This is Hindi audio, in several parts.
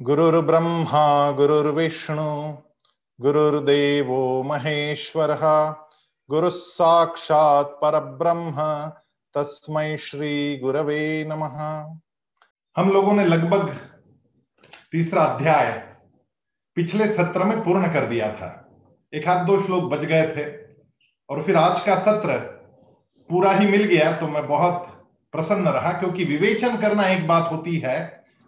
गुरुर्ब्रह्मा, गुरुर्विष्णु, गुरुर्देवो महेश्वरः गुरुः साक्षात् परब्रह्म, तस्मै श्री गुरवे नमः। हम लोगों ने लगभग तीसरा अध्याय पिछले सत्र में पूर्ण कर दिया था। एक हाथ दो श्लोक बच गए थे और फिर आज का सत्र पूरा ही मिल गया तो मैं बहुत प्रसन्न रहा, क्योंकि विवेचन करना एक बात होती है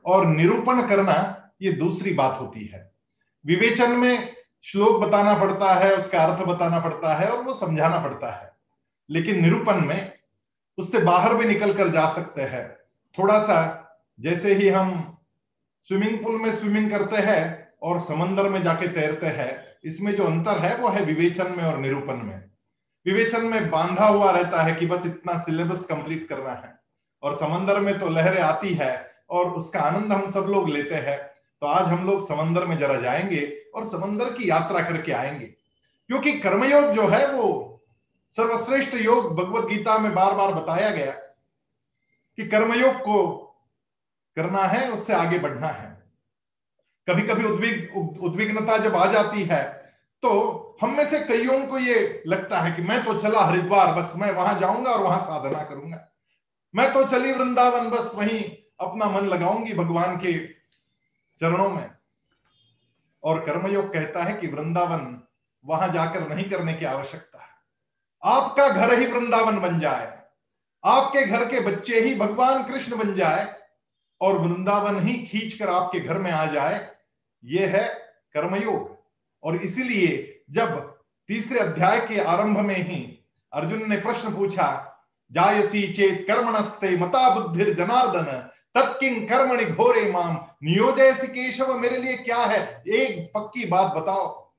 और निरूपण करना ये दूसरी बात होती है। विवेचन में श्लोक बताना पड़ता है, उसका अर्थ बताना पड़ता है और वो समझाना पड़ता है। लेकिन निरूपण में उससे बाहर भी निकल कर जा सकते हैं। थोड़ा सा जैसे ही हम स्विमिंग पूल में स्विमिंग करते हैं और समंदर में जाके तैरते हैं, इसमें जो अंतर है वो है विवेचन में और निरूपण में। विवेचन में बांधा हुआ रहता है कि बस इतना सिलेबस कंप्लीट करना है और समंदर में तो लहरें आती है और उसका आनंद हम सब लोग लेते हैं। तो आज हम लोग समंदर में जरा जाएँगे और समंदर की यात्रा करके आएँगे। क्योंकि कर्मयोग जो है वो सर्वश्रेष्ठ योग भगवत गीता में बार बार बताया गया कि कर्मयोग को करना है, उससे आगे बढ़ना है। कभी कभी उद्विग, उद्विग्नता जब आ जाती है तो हम में से कईयों को ये लगता है कि मैं तो चला हरिद्वार, बस मैं वहाँ जाऊँगा और वहाँ साधना करूँगा। मैं तो चली वृंदावन, बस वहीं अपना मन लगाऊँगी भगवान के चरणों में। और कर्मयोग कहता है कि वृंदावन वहाँ जाकर नहीं करने की आवश्यकता है। आपका घर ही वृंदावन बन जाए। आपके घर के बच्चे ही भगवान कृष्ण बन जाए और वृंदावन ही खींच कर आपके घर में आ जाए यह है कर्मयोग। और इसीलिए जब तीसरे अध्याय के आरंभ में ही अर्जुन ने प्रश्न पूछा, जायसी चेत कर्मणस्ते मता बुद्धिर जनार्दन तत्किंग कर्मणि घोरे माम नियोजय केशव, मेरे लिए क्या है? एक पक्की बात बताओ।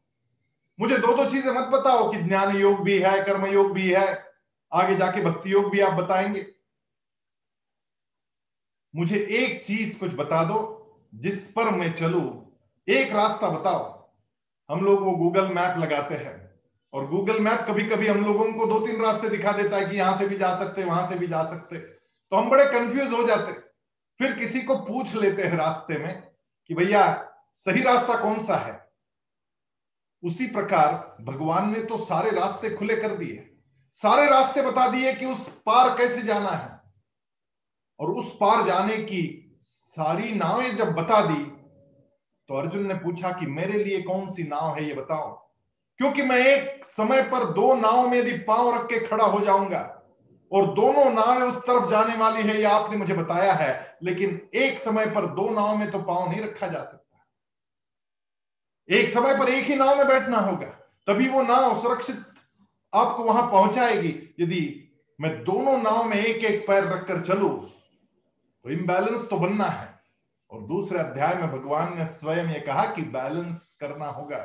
मुझे दो दो चीज़ें मत बताओ कि ज्ञान योग भी है, कर्म योग भी है। आगे जाके भक्ति योग भी आप बताएँगे। मुझे एक चीज़ कुछ बता दो, जिस पर मैं चलू। एक रास्ता बताओ। हम लोग वो गूगल मैप लगाते हैं। और गूगल मैप कभी कभी हम लोगों को दो तीन रास्ते दिखा देता है कि यहाँ से भी जा सकते, वहाँ से भी जा सकते। तो हम बड़े कंफ्यूज हो जाते। फिर किसी को पूछ लेते हैं रास्ते में कि भैया, सही रास्ता कौन सा है? उसी प्रकार भगवान ने तो सारे रास्ते खुले कर दिए। सारे रास्ते बता दिए कि उस पार कैसे जाना है। और उस पार जाने की सारी नावें जब बता दी तो अर्जुन ने पूछा कि मेरे लिए कौन सी नाव है ये बताओ? क्योंकि मैं एक समय पर दो नाव में यदि पाँव रख के खड़ा हो जाऊँगा और दोनों नावें उस तरफ़ जाने वाली है, ये आपने मुझे बताया है, लेकिन एक समय पर दो नाव में तो पाँव नहीं रखा जा सकता। एक समय पर एक ही नाव में बैठना होगा, तभी वो नाव सुरक्षित आपको वहाँ पहुंचाएगी। यदि मैं दोनों नाव में एक एक पैर रखकर चलू तो इम्बैलेंस तो बनना है। और दूसरे अध्याय में भगवान ने स्वयं ये कहा कि बैलेंस करना होगा।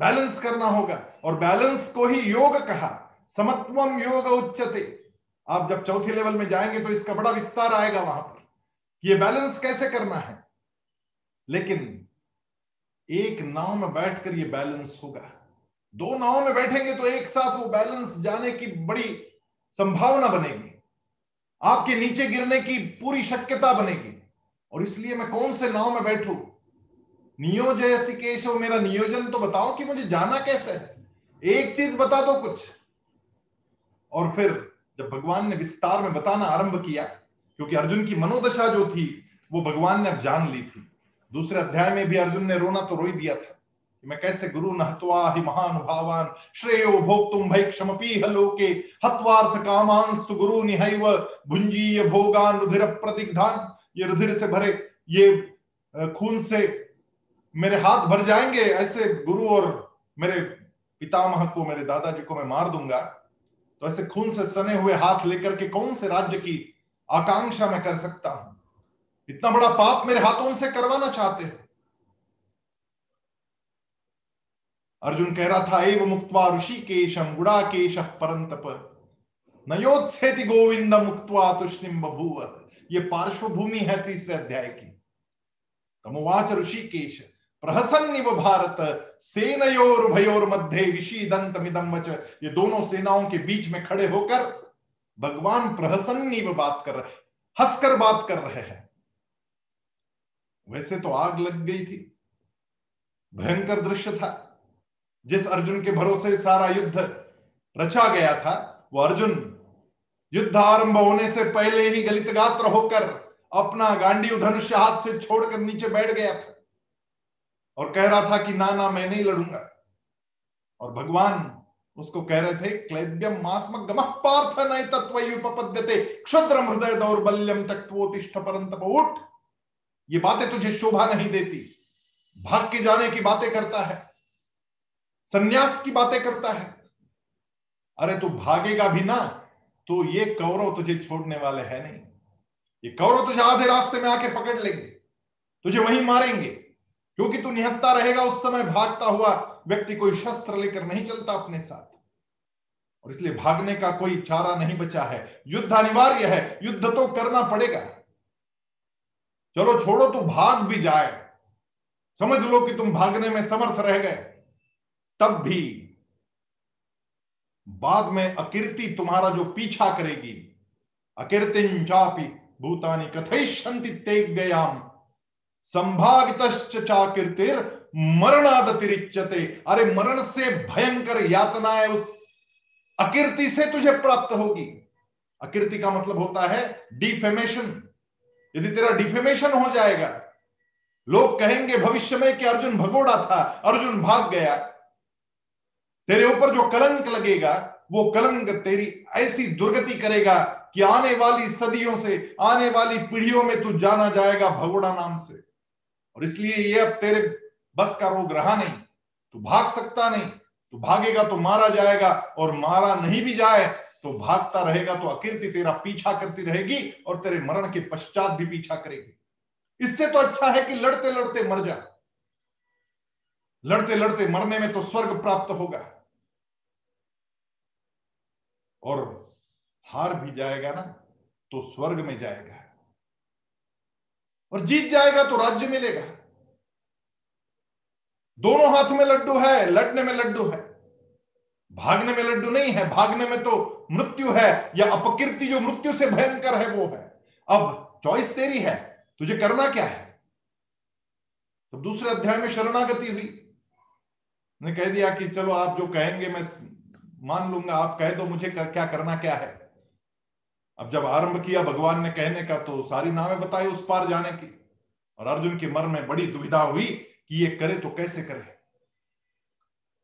बैलेंस करना होगा, और बैलेंस को ही योग कहा। समत्वम योग उच्चते आप जब चौथे लेवल में जाएँगे तो इसका बड़ा विस्तार आएगा वहाँ पर ये बैलेंस कैसे करना है। लेकिन एक नाव में बैठकर ये बैलेंस होगा। दो नाव में बैठेंगे तो एक साथ वो बैलेंस जाने की बड़ी संभावना बनेगी। आपके नीचे गिरने की पूरी शक्यता बनेगी। और इसलिए मैं कौन से नाव में बैठू? नियोजय केशव, मेरा नियोजन तो बताओ कि मुझे जाना कैसे है। एक चीज़ बता दो कुछ। और फिर जब भगवान ने विस्तार में बताना आरंभ किया, क्योंकि अर्जुन की मनोदशा जो थी, वो भगवान ने अब जान ली थी। दूसरे अध्याय में भी अर्जुन ने रोना तो रो दिया था कि मैं कैसे गुरु नहत्वा महानुभावान, श्रेयो हत्वार्थ कामांस्तु गुरु निहैव भुंजीय भोगान रुधिर प्रतिग्धान। ये रुधिर से भरे, ये खून से मेरे हाथ भर जाएँगे, ऐसे गुरु और मेरे पितामह को, मेरे दादाजी को मैं मार दूँगा। तो ऐसे खून से सने हुए हाथ लेकर के कौन से राज्य की आकांक्षा मैं कर सकता हूँ? इतना बड़ा पाप मेरे हाथों से करवाना चाहते हो? अर्जुन कह रहा था, एव मुक्तवा ऋषिकेशम गुड़ाकेश पर नयोत्सेति गोविंद मुक्तवा तुष्णिम बभूव। ये पार्श्वभूमि है तीसरे अध्याय की। तमुवाच ऋषिकेश। प्रहसन्निव भारत, सेनयोर भयोर मध्य विशीदंत मिदम वच। ये दोनों सेनाओं के बीच में खड़े होकर भगवान प्रहसन्निव बात कर रहे हंसकर बात कर रहे हैं। वैसे तो आग लग गई थी। भयंकर दृश्य था। जिस अर्जुन के भरोसे सारा युद्ध रचा गया था, वो अर्जुन युद्ध आरंभ होने से पहले ही गलित गात्र होकर अपना गांडी धनुष हाथ से छोड़कर नीचे बैठ गया था। और कह रहा था कि ना ना, मैं नहीं लड़ूँगा। और भगवान उसको कह रहे थे क्लैब्यम मास्म गम पार्थ नय तत्वयुपपद्यते क्षुद्र हृदय दौर्बल्यम उठ। ये बातें तुझे शोभा नहीं देती। भाग के जाने की बातें करता है। सन्यास की बातें करता है। अरे तू भागेगा भी ना तो ये कौरव तुझे छोड़ने वाले है नहीं। ये कौरव तुझे आधे रास्ते में आके पकड़ लेंगे। तुझे वहीं मारेंगे। क्योंकि तू निहत्ता रहेगा, उस समय भागता हुआ व्यक्ति कोई शस्त्र लेकर नहीं चलता अपने साथ। और इसलिए भागने का कोई चारा नहीं बचा है। युद्ध अनिवार्य है। युद्ध तो करना पड़ेगा। चलो छोड़ो तो भाग भी जाए। समझ लो कि तुम भागने में समर्थ रह गए। तब भी बाद में अकीर्ति तुम्हारा जो पीछा करेगी। अकीर्तिन चापी भूतानी कथयंति तेव्ययाम संभावित चाकीर्तिर मरणादतिरिच्यते अरे मरण से भयंकर यातनाएँ उस अकीर्ति से तुझे प्राप्त होगी। अकीर्ति का मतलब होता है डिफेमेशन। यदि तेरा डिफेमेशन हो जाएगा, लोग कहेंगे, भविष्य में कि अर्जुन भगोड़ा था, अर्जुन भाग गया। तेरे ऊपर जो कलंक लगेगा, वो कलंक तेरी ऐसी दुर्गति करेगा कि आने वाली सदियों से, आने वाली पीढ़ियों में तू जाना जाएगा भगोड़ा नाम से। और इसलिए ये अब तेरे बस का रोग रहा नहीं। तू भाग सकता नहीं। तू भागेगा तो मारा जाएगा और मारा नहीं भी जाए तो भागता रहेगा तो अकीर्ति तेरा पीछा करती रहेगी और तेरे मरण के पश्चात भी पीछा करेगी। इससे तो अच्छा है कि लड़ते लड़ते मर जा। लड़ते लड़ते मरने में तो स्वर्ग प्राप्त होगा। और हार भी जाएगा ना तो स्वर्ग में जाएगा। और जीत जाएगा तो राज्य मिलेगा। दोनों हाथ में लड्डू है लड़ने में लड्डू है। भागने में लड्डू नहीं है भागने में तो मृत्यु है या अपकीर्ति जो मृत्यु से भयंकर है वो है। अब चॉइस तेरी है तुझे करना क्या है? तो दूसरे अध्याय में शरणागति हुई। ने कह दिया कि चलो आप जो कहेंगे मैं मान लूँगा आप कह दो मुझे कर, क्या करना क्या है? अब जब आरंभ किया भगवान ने कहने का तो सारी नावें बताई उस पार जाने की। और अर्जुन के मन में बड़ी दुविधा हुई कि ये करे तो कैसे करे।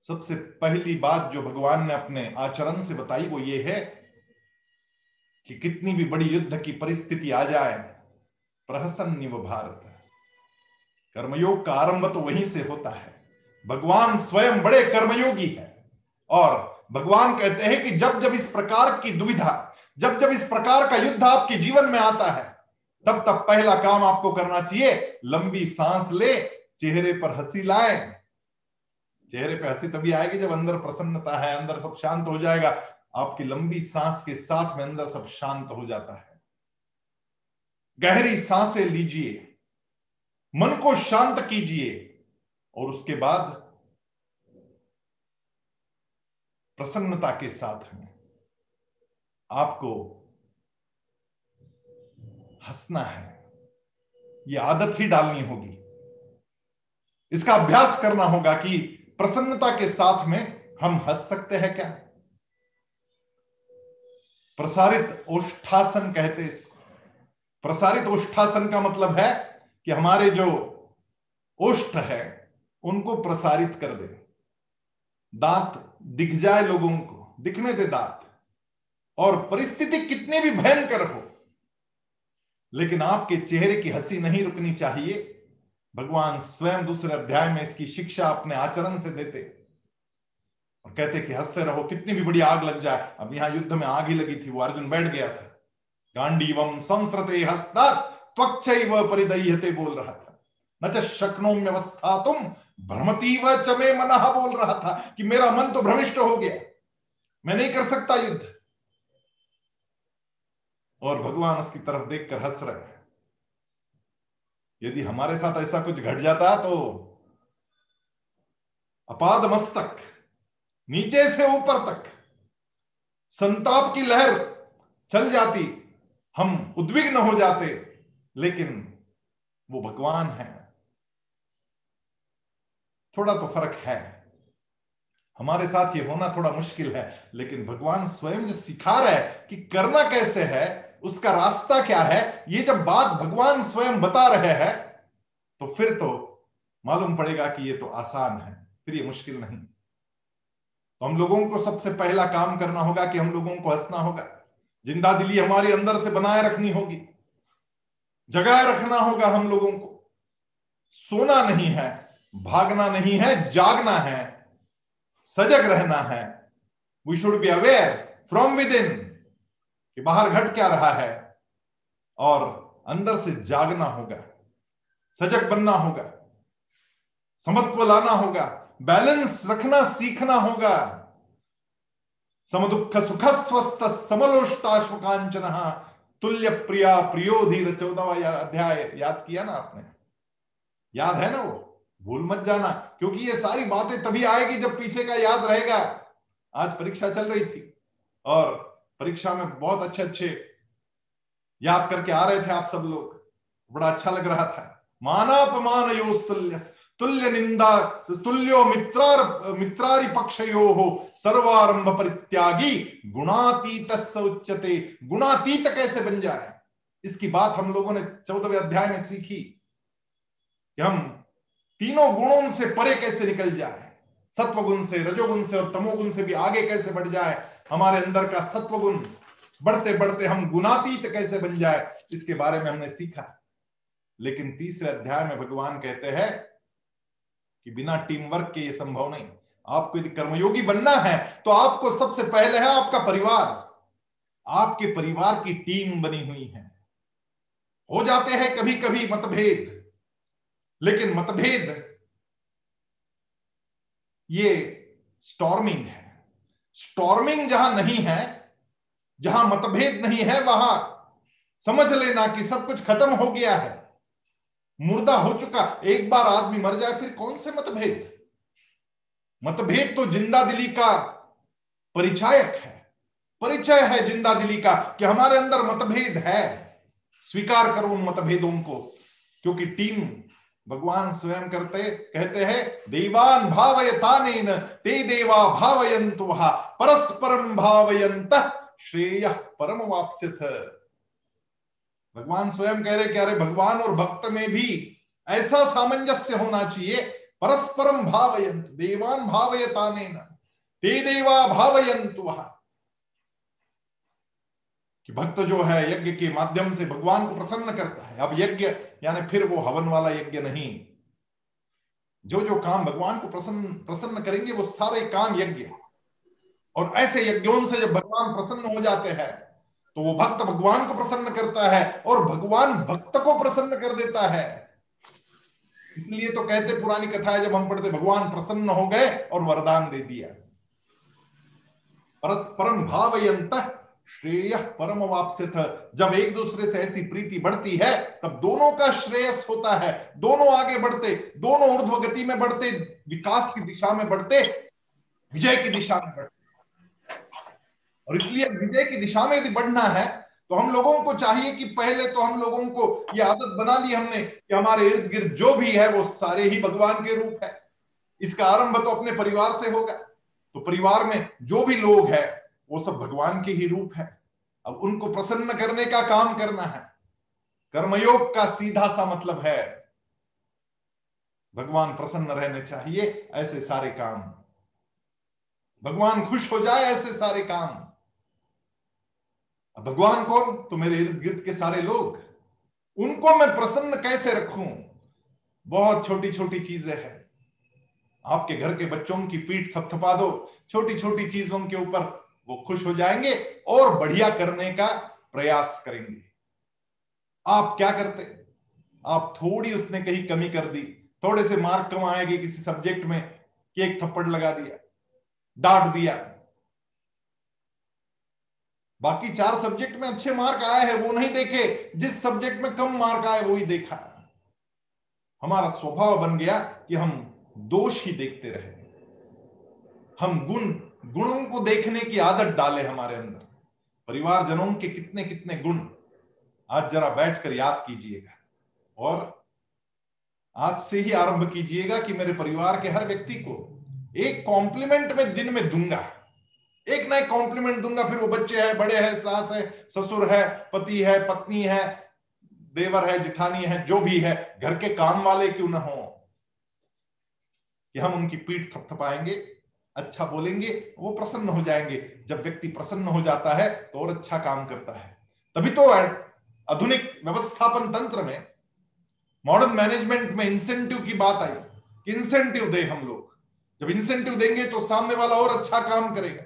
सबसे पहली बात जो भगवान ने अपने आचरण से बताई वो ये है कि कितनी भी बड़ी युद्ध की परिस्थिति आ जाए प्रहसन व भारत। कर्मयोग का आरंभ तो वहीं से होता है। भगवान स्वयं बड़े कर्मयोगी है। और भगवान कहते हैं कि जब जब इस प्रकार की दुविधा जब जब इस प्रकार का युद्ध आपके जीवन में आता है, तब तब पहला काम आपको करना चाहिए, लंबी सांस ले, चेहरे पर हँसी लाए। चेहरे पर हँसी तभी आएगी जब अंदर प्रसन्नता है, अंदर सब शांत हो जाएगा। आपकी लंबी सांस के साथ में अंदर सब शांत हो जाता है। गहरी साँसें लीजिए, मन को शांत कीजिए, और उसके बाद प्रसन्नता के साथ में। आपको हंसना है। यह आदत ही डालनी होगी। इसका अभ्यास करना होगा कि प्रसन्नता के साथ में हम हंस सकते हैं क्या? प्रसारित ओष्ठासन कहते इसको। प्रसारित ओष्ठासन का मतलब है कि हमारे जो ओष्ठ है, उनको प्रसारित कर दे। दांत दिख जाए लोगों को, दिखने दे दांत। और परिस्थिति कितनी भी भयंकर हो, लेकिन आपके चेहरे की हँसी नहीं रुकनी चाहिए। भगवान स्वयं दूसरे अध्याय में इसकी शिक्षा अपने आचरण से देते और कहते कि हँसते रहो, कितनी भी बड़ी आग लग जाए। अब यहाँ युद्ध में आग ही लगी थी, वो अर्जुन बैठ गया था। गांडीवम संस्रते हस्ता बोल रहा था। न चक्नोम्यवस्था तुम भ्रमती व चमे मन बोल रहा था कि मेरा मन तो भ्रमिष्ट हो गया। मैं नहीं कर सकता युद्ध। और भगवान उसकी तरफ़ देखकर हंस रहे हैं। यदि हमारे साथ ऐसा कुछ घट जाता तो अपाद मस्तक, नीचे से ऊपर तक संताप की लहर चल जाती, हम उद्विग्न हो जाते, लेकिन वो भगवान है। थोड़ा तो फ़र्क है। हमारे साथ ये होना थोड़ा मुश्किल है, लेकिन भगवान स्वयं जो सिखा रहे कि करना कैसे है उसका रास्ता क्या है? ये जब बात भगवान स्वयं बता रहे हैं तो फिर तो मालूम पड़ेगा कि ये तो आसान है, फिर ये मुश्किल नहीं। तो हम लोगों को सबसे पहला काम करना होगा कि हम लोगों को हंसना होगा। ज़िंदा दिली हमारे अंदर से बनाए रखनी होगी। जगाए रखना होगा हम लोगों को। सोना नहीं है, भागना नहीं है, जागना है, सजग रहना है। We should be aware from within कि बाहर घट क्या रहा है? और अंदर से जागना होगा, सजग बनना होगा, समत्व लाना होगा बैलेंस रखना, सीखना होगा। समदुख सुख स्वस्थ समलोष्टाश्वकांचन तुल्य प्रिया प्रियोधीर चौदह अध्याय, याद किया ना आपने? याद है ना वो? भूल मत जाना, क्योंकि ये सारी बातें तभी आएगी जब पीछे का याद रहेगा। आज परीक्षा चल रही थी और परीक्षा में बहुत अच्छे अच्छे याद करके आ रहे थे आप सब लोग। बड़ा अच्छा लग रहा था। मानापमान योस्तुल्य तुल्य निंदा, तुल्यो मित्रार, मित्रारि पक्षयो हो सर्वारंभ परित्यागी गुणातीत उच्चते गुणातीत कैसे बन जाए? इसकी बात हम लोगों ने चौदहवें अध्याय में सीखी कि हम तीनों गुणों से परे कैसे निकल जाए। सत्व गुण से रजोगुण से और तमोगुण से भी आगे कैसे बढ़ जाए? हमारे अंदर का सत्व गुण बढ़ते बढ़ते हम गुणातीत कैसे बन जाए? इसके बारे में हमने सीखा। लेकिन तीसरे अध्याय में भगवान कहते हैं कि बिना टीम वर्क के ये संभव नहीं। आपको यदि कर्मयोगी बनना है तो आपको सबसे पहले है आपका परिवार। आपके परिवार की टीम बनी हुई है। हो जाते हैं कभी कभी मतभेद। लेकिन मतभेद ये स्टॉर्मिंग है। स्टॉर्मिंग जहाँ नहीं है, जहाँ मतभेद नहीं है, वहाँ समझ लेना कि सब कुछ खत्म हो गया है। मुर्दा हो चुका, एक बार आदमी मर जाए, फिर कौन से मतभेद? मतभेद तो ज़िंदा दिली का परिचायक है। परिचय है ज़िंदा दिली का कि हमारे अंदर मतभेद है। स्वीकार करो उन मतभेदों को, क्योंकि टीम भगवान स्वयं करते, कहते हैं, देवान भावयतानेन, ते देवा भावयंतु परस्परम भावयंत श्रेय परम वापसित भगवान स्वयं कह रहे कि, अरे, भगवान और भक्त में भी ऐसा सामंजस्य होना चाहिए परस्परम भावयंत देवान भावयतानेन, ते देवा भावयंतु कि भक्त जो है यज्ञ के माध्यम से भगवान को प्रसन्न करता है। अब यज्ञ, यानी फिर वो हवन वाला यज्ञ नहीं। जो जो काम भगवान को प्रसन्न प्रसन्न करेंगे, वो सारे काम यज्ञ। और ऐसे यज्ञों से जब भगवान प्रसन्न हो जाते हैं तो वो भक्त भगवान को प्रसन्न करता है और भगवान भक्त को प्रसन्न कर देता है। इसलिए तो कहते, पुरानी कथा है जब हम पढ़ते, भगवान प्रसन्न हो गए और वरदान दे दिया। परस्परम भावयंत श्रेय परम वापसित। जब एक दूसरे से ऐसी प्रीति बढ़ती है, तब दोनों का श्रेयस होता है। दोनों आगे बढ़ते, दोनों ऊर्ध्व गति में बढ़ते, विकास की दिशा में बढ़ते, विजय की दिशा में बढ़ते। और इसलिए विजय की दिशा में यदि बढ़ना है तो हम लोगों को चाहिए कि पहले तो हम लोगों को ये आदत बना ली हमने कि हमारे इर्द गिर्द जो भी है, वो सारे ही भगवान के रूप है। इसका आरंभ तो अपने परिवार से होगा। तो परिवार में जो भी लोग है वो सब भगवान के ही रूप है। अब उनको प्रसन्न करने का काम करना है। कर्मयोग का सीधा सा मतलब है, भगवान प्रसन्न रहने चाहिए, ऐसे सारे काम। भगवान खुश हो जाए, ऐसे सारे काम। अब भगवान कौन? तो मेरे इर्द गिर्द के सारे लोग। उनको मैं प्रसन्न कैसे रखूँ? बहुत छोटी छोटी चीज़ें हैं। आपके घर के बच्चों की पीठ थपथपा दो। छोटी छोटी चीज़ों के ऊपर वो खुश हो जाएँगे और बढ़िया करने का प्रयास करेंगे। आप क्या करते? आप थोड़ी उसने कहीं कमी कर दी। थोड़े से मार्क कम आएँगे किसी सब्जेक्ट में कि एक थप्पड़ लगा दिया, डांट दिया। बाकी चार सब्जेक्ट में अच्छे मार्क आए हैं, वो नहीं देखे। जिस सब्जेक्ट में कम मार्क आए वो ही देखा। हमारा स्वभाव बन गया कि हम दोष ही देखते रहे। हम गुण गुणों को देखने की आदत डाले हमारे अंदर। परिवारजनों के कितने कितने गुण, आज जरा बैठकर याद कीजिएगा। और आज से ही आरंभ कीजिएगा कि मेरे परिवार के हर व्यक्ति को एक कॉम्प्लीमेंट में दिन में दूँगा। एक ना एक कॉम्प्लीमेंट दूँगा, फिर वो बच्चे हैं, बड़े हैं, सास है, ससुर है, पति है, पत्नी है, देवर है, जिठानी है, जो भी है, घर के काम वाले क्यों ना हो? कि हम उनकी पीठ थपथपाएँगे अच्छा बोलेंगे, वो प्रसन्न हो जाएँगे। जब व्यक्ति प्रसन्न हो जाता है तो और अच्छा काम करता है। तभी तो आधुनिक व्यवस्थापन तंत्र में मॉडर्न मैनेजमेंट में इंसेंटिव की बात आई। कि इंसेंटिव दे हम लोग। जब इंसेंटिव देंगे तो सामने वाला और अच्छा काम करेगा।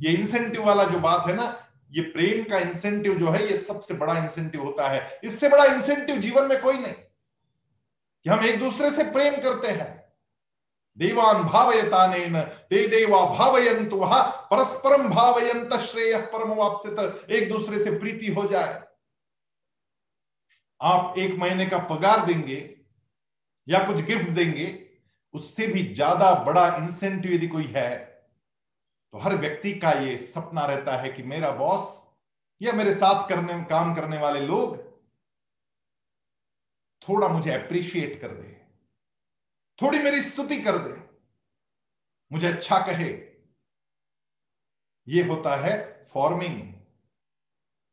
ये इंसेंटिव वाला जो बात है ना, ये प्रेम का इंसेंटिव जो है, ये सबसे बड़ा इंसेंटिव होता है। इससे बड़ा इंसेंटिव जीवन में कोई नहीं। कि हम एक दूसरे से प्रेम करते हैं। देवान भावयतानेन, ते देवा भावयंतु वहा परस्परम भावयंत श्रेय परम वापसित एक दूसरे से प्रीति हो जाए। आप एक महीने का पगार देंगे, या कुछ गिफ्ट देंगे, उससे भी ज़्यादा बड़ा इंसेंटिव यदि कोई है तो हर व्यक्ति का ये सपना रहता है कि मेरा बॉस या मेरे साथ करने, काम करने वाले लोग थोड़ा मुझे अप्रिशिएट कर दे। थोड़ी मेरी स्तुति कर दे। मुझे अच्छा कहे। ये होता है फॉर्मिंग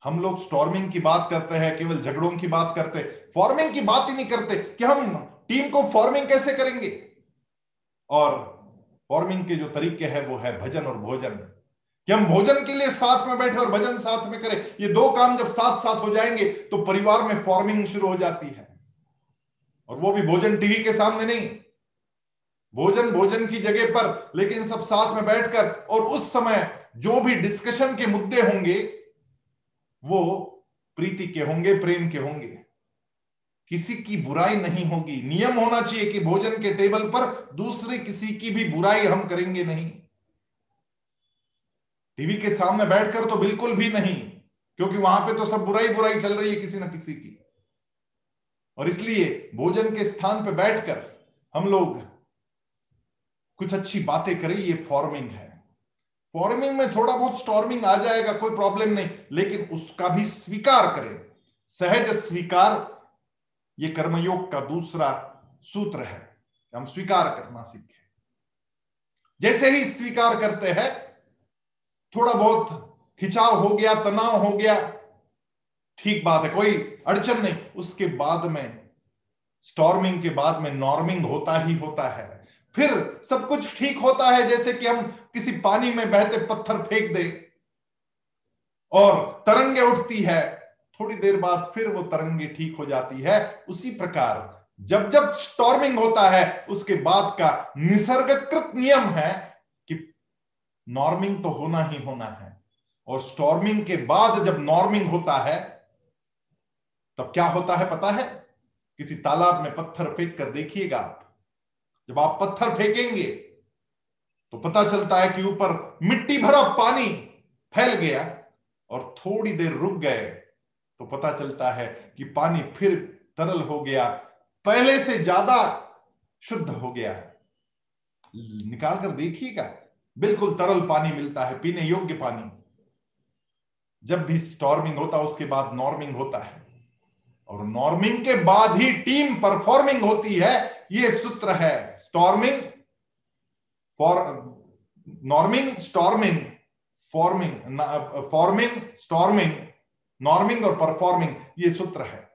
हम लोग स्टॉर्मिंग की बात करते हैं, केवल झगड़ों की बात करते। फॉर्मिंग की बात ही नहीं करते कि हम टीम को फॉर्मिंग कैसे करेंगे। और फॉर्मिंग के जो तरीके हैं, वो है भजन और भोजन। कि हम भोजन के लिए साथ में बैठे और भजन साथ में करें। ये दो काम जब साथ साथ हो जाएँगे तो परिवार में फॉर्मिंग शुरू हो जाती है। और वो भी भोजन टीवी के सामने नहीं। भोजन भोजन की जगह पर, लेकिन सब साथ में बैठकर, और उस समय जो भी डिस्कशन के मुद्दे होंगे, वो प्रीति के होंगे, प्रेम के होंगे। किसी की बुराई नहीं होगी। नियम होना चाहिए कि भोजन के टेबल पर दूसरे किसी की भी बुराई हम करेंगे नहीं। टीवी के सामने बैठकर तो बिल्कुल भी नहीं, क्योंकि वहाँ पे तो सब बुराई बुराई चल रही है किसी ना किसी की। और इसलिए भोजन के स्थान पर बैठकर हम लोग कुछ अच्छी बातें करें, ये फॉर्मिंग है। फॉर्मिंग में थोड़ा बहुत स्टॉर्मिंग आ जाएगा, कोई प्रॉब्लम नहीं, लेकिन उसका भी स्वीकार करें। सहज स्वीकार, ये कर्मयोग का दूसरा सूत्र है। हम स्वीकार करना सीखें जैसे ही स्वीकार करते हैं, थोड़ा बहुत खिंचाव हो गया, तनाव हो गया, ठीक बात है, कोई अड़चन नहीं। उसके बाद में स्टॉर्मिंग के बाद में नॉर्मिंग होता ही होता है। फिर सब कुछ ठीक होता है, जैसे कि हम किसी पानी में बहते पत्थर फेंक दे और तरंगे उठती है। थोड़ी देर बाद फिर वो तरंगे ठीक हो जाती है। उसी प्रकार जब जब स्टॉर्मिंग होता है, उसके बाद का निसर्गकृत नियम है कि नॉर्मिंग तो होना ही होना है। और स्टॉर्मिंग के बाद जब नॉर्मिंग होता है, तब क्या होता है पता है? किसी तालाब में पत्थर फेंक कर देखिएगा आप। जब आप पत्थर फेंकेंगे तो पता चलता है कि ऊपर मिट्टी भरा पानी फैल गया और थोड़ी देर रुक गए तो पता चलता है कि पानी फिर तरल हो गया, पहले से ज़्यादा शुद्ध हो गया। निकाल कर देखिएगा, बिल्कुल तरल पानी मिलता है, पीने योग्य पानी। जब भी स्टॉर्मिंग होता है उसके बाद नॉर्मिंग होता है। और नॉर्मिंग के बाद ही टीम परफॉर्मिंग होती है, ये सूत्र है storming, for, norming, storming, forming forming, storming, norming और परफॉर्मिंग, ये सूत्र है।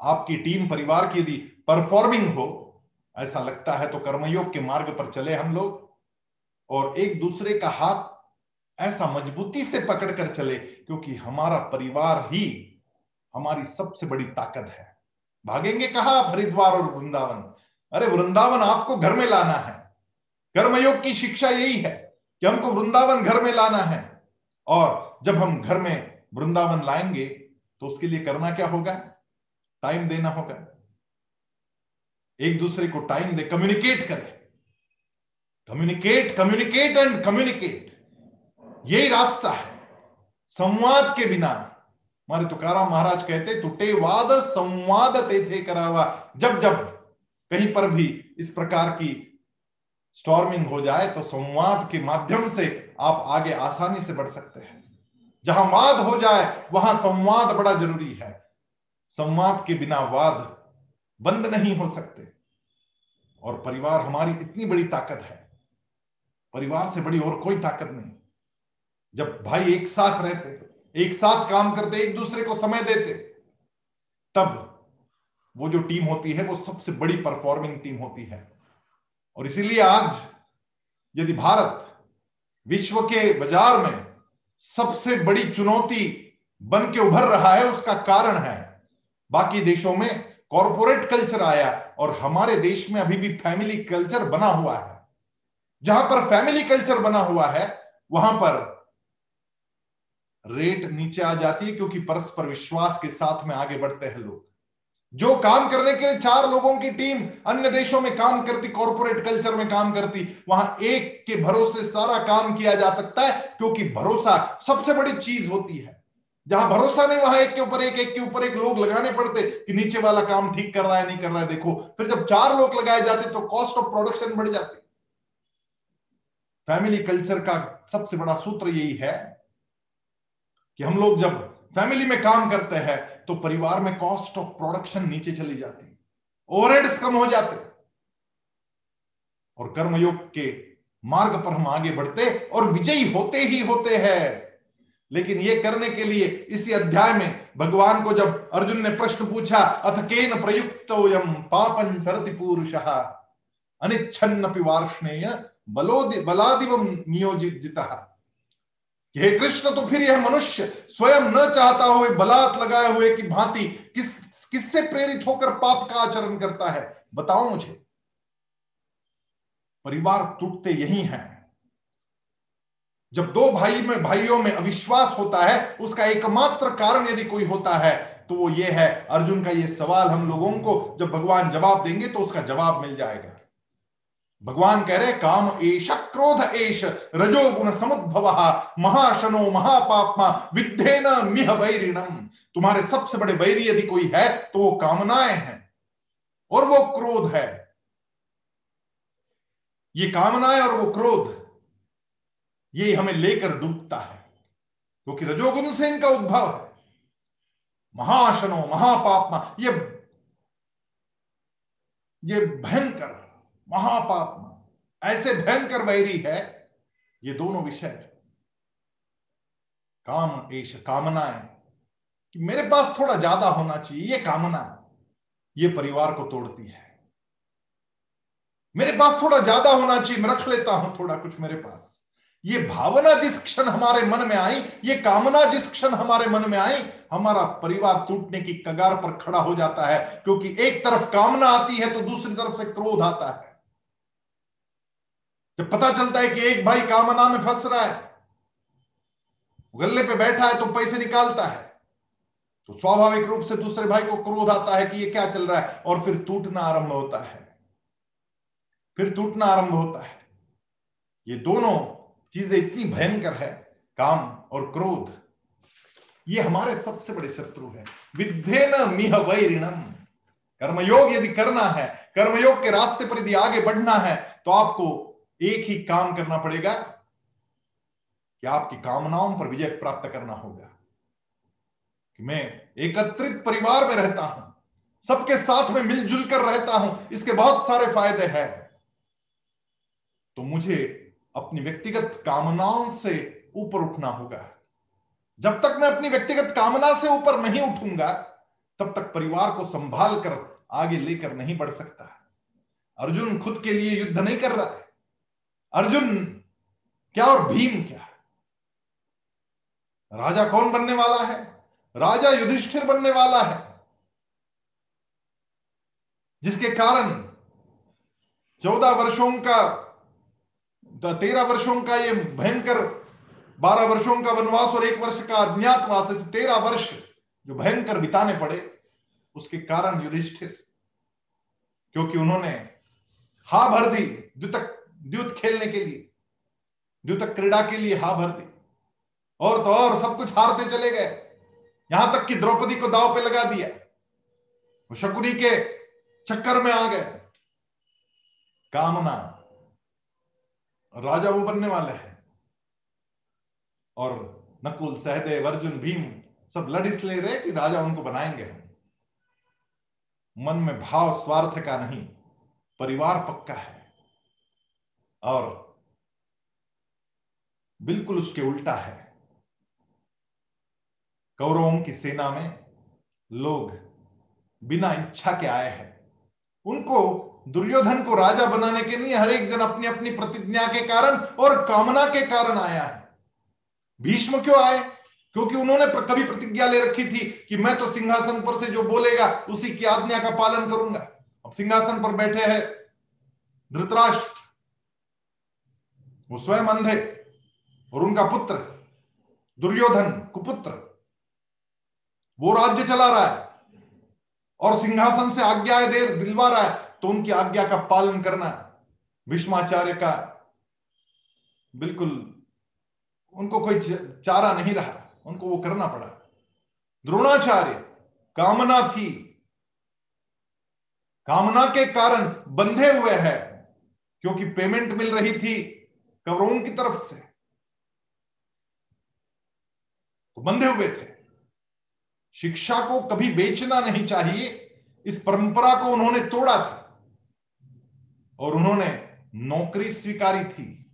आपकी टीम, परिवार की यदि परफॉर्मिंग हो, ऐसा लगता है तो कर्मयोग के मार्ग पर चले हम लोग, और एक दूसरे का हाथ ऐसा मजबूती से पकड़कर चले, क्योंकि हमारा परिवार ही हमारी सबसे बड़ी ताकत है। भागेंगे कहा? हरिद्वार और वृंदावन। अरे, वृंदावन आपको घर में लाना है। कर्मयोग की शिक्षा यही है कि हमको वृंदावन घर में लाना है। और जब हम घर में वृंदावन लाएँगे तो उसके लिए करना क्या होगा? टाइम देना होगा। एक दूसरे को टाइम दे कम्युनिकेट करें। कम्युनिकेट कम्युनिकेट एंड कम्युनिकेट यही रास्ता है। संवाद के बिना हमारे तुकाराम महाराज कहते, तुटे वाद संवाद ते थे करावा। जब जब कहीं पर भी इस प्रकार की स्टॉर्मिंग हो जाए तो संवाद के माध्यम से आप आगे आसानी से बढ़ सकते हैं। जहाँ वाद हो जाए, वहाँ संवाद बड़ा ज़रूरी है। संवाद के बिना वाद बंद नहीं हो सकते। और परिवार हमारी इतनी बड़ी ताकत है। परिवार से बड़ी और कोई ताकत नहीं। जब भाई एक साथ रहते एक साथ काम करते, एक दूसरे को समय देते, तब वो जो टीम होती है, वो सबसे बड़ी परफॉर्मिंग टीम होती है। और इसीलिए आज यदि भारत विश्व के बाज़ार में सबसे बड़ी चुनौती बन के उभर रहा है, उसका कारण है, बाकी देशों में कॉरपोरेट कल्चर आया और हमारे देश में अभी भी फैमिली कल्चर बना हुआ है। जहाँ पर फैमिली कल्चर बना हुआ है, वहाँ पर रेट नीचे आ जाती है क्योंकि परस्पर विश्वास के साथ में आगे बढ़ते हैं लोग। जो काम करने के लिए चार लोगों की टीम अन्य देशों में काम करती कॉरपोरेट कल्चर में काम करती, वहाँ एक के भरोसे सारा काम किया जा सकता है क्योंकि भरोसा सबसे बड़ी चीज़ होती है। जहाँ भरोसा नहीं, वहाँ एक के ऊपर एक एक के ऊपर एक लोग लगाने पड़ते कि नीचे वाला काम ठीक कर रहा है, नहीं कर रहा है, देखो। फिर जब चार लोग लगाए जाते तो कॉस्ट ऑफ़ प्रोडक्शन बढ़ जाती। फैमिली कल्चर का सबसे बड़ा सूत्र यही है कि हम लोग जब फैमिली में काम करते हैं तो परिवार में कॉस्ट ऑफ़ प्रोडक्शन नीचे चली जाती ओवरहेड्स कम हो जाते और कर्मयोग के मार्ग पर हम आगे बढ़ते और विजयी होते ही होते हैं। लेकिन यह करने के लिए इसी अध्याय में भगवान को जब अर्जुन ने प्रश्न पूछा, अथ केन प्रयुक्त पापन चरति पुरुष? अनिच्छन्न वार्ष्णेय बलोदि बलादिव नियोजित। हे कृष्ण तो फिर यह मनुष्य स्वयं न चाहता हुए बलात् लगाए हुए की भांति किस, किससे प्रेरित होकर पाप का आचरण करता है? बताओ मुझे। परिवार टूटते यही है। जब दो भाई में, भाइयों में अविश्वास होता है, उसका एकमात्र कारण यदि कोई होता है तो वो ये है, अर्जुन का ये सवाल हम लोगों को जब भगवान जवाब देंगे तो उसका जवाब मिल जाएगा। भगवान कह रहे काम एश क्रोध एश रजोगुण समुद्भव, महाशनो, महापापमा विद्धे न मिह वैरिणम। तुम्हारे सबसे बड़े वैरी यदि कोई है तो वो कामनाएँ हैं, और वो क्रोध है। ये कामनाएँ और वो क्रोध, ये हमें लेकर डूबता है, क्योंकि तो रजोगुण से इनका उद्भव है। महाशनो, महापापमा, ये ये भयंकर महापाप। ऐसे भयंकर वैरी है, ये दोनों विषय काम एश कामनाएँ कि मेरे पास थोड़ा ज़्यादा होना चाहिए, ये कामना ये परिवार को तोड़ती है। मेरे पास थोड़ा ज़्यादा होना चाहिए, मैं रख लेता हूँ थोड़ा कुछ मेरे पास। ये भावना जिस क्षण हमारे मन में आई, ये कामना जिस क्षण हमारे मन में आई, हमारा परिवार टूटने की कगार पर खड़ा हो जाता है, क्योंकि एक तरफ़ कामना आती है तो दूसरी तरफ़ से क्रोध आता है। जब पता चलता है कि एक भाई कामना में फंस रहा है, गले पे बैठा है तो पैसे निकालता है तो स्वाभाविक रूप से दूसरे भाई को क्रोध आता है कि ये क्या चल रहा है, और फिर टूटना आरंभ होता है। फिर टूटना आरंभ होता है। ये दोनों चीज़ें इतनी भयंकर है, काम और क्रोध। ये हमारे सबसे बड़े शत्रु है। विद्धे न मिह वैरिणम। कर्मयोग यदि करना है, कर्मयोग के रास्ते पर यदि आगे बढ़ना है तो आपको एक ही काम करना पड़ेगा कि आपकी कामनाओं पर विजय प्राप्त करना होगा। कि मैं एकत्रित परिवार में रहता हूँ, सबके साथ में मिलजुल कर रहता हूँ, इसके बहुत सारे फ़ायदे हैं। तो मुझे अपनी व्यक्तिगत कामनाओं से ऊपर उठना होगा। जब तक मैं अपनी व्यक्तिगत कामना से ऊपर नहीं उठूँगा, तब तक परिवार को संभाल कर आगे लेकर नहीं बढ़ सकता। अर्जुन खुद के लिए युद्ध नहीं कर रहा है। अर्जुन, क्या और भीम क्या? राजा कौन बनने वाला है? राजा युधिष्ठिर बनने वाला है। जिसके कारण चौदह वर्षों का, तेरह वर्षों का ये भयंकर, बारह वर्षों का वनवास और एक वर्ष का अज्ञातवास, ऐसे तेरह वर्ष जो भयंकर बिताने पड़े, उसके कारण युधिष्ठिर, क्योंकि उन्होंने हा भर दी, द्वितक द्युत खेलने के लिए द्युत क्रीड़ा के लिए हा भर दी और तो और सब कुछ हारते चले गए। यहाँ तक कि द्रौपदी को दाव पे लगा दिया। वो शकुनी के चक्कर में आ गए। कामना। राजा वो बनने वाले हैं। और नकुल, सहदेव, अर्जुन, भीम सब लड़ इसलिए रहे कि राजा उनको बनाएँगे मन में भाव, स्वार्थ का नहीं, परिवार पक्का है। और बिल्कुल उसके उल्टा है। कौरवों की सेना में लोग बिना इच्छा के आए हैं। उनको, दुर्योधन को राजा बनाने के लिए हर एक जन अपनी अपनी प्रतिज्ञा के कारण और कामना के कारण आया है। भीष्म क्यों आए? क्योंकि उन्होंने कभी प्रतिज्ञा ले रखी थी कि मैं तो सिंहासन पर से जो बोलेगा, उसी की आज्ञा का पालन करूँगा। अब सिंहासन पर बैठे हैं धृतराष्ट्र। वो स्वयं अंधे और उनका पुत्र, दुर्योधन कुपुत्र। वो राज्य चला रहा है और सिंहासन से आज्ञाएँ दे दिलवा रहा है तो उनकी आज्ञा का पालन करना भीष्माचार्य का बिल्कुल उनको कोई चारा नहीं रहा, उनको वो करना पड़ा। द्रोणाचार्य कामना थी। कामना के कारण बंधे हुए हैं, क्योंकि पेमेंट मिल रही थी। कौरवों की तरफ़ से। तो बंधे हुए थे। शिक्षा को कभी बेचना नहीं चाहिए, इस परंपरा को उन्होंने तोड़ा था। और उन्होंने नौकरी स्वीकारी थी।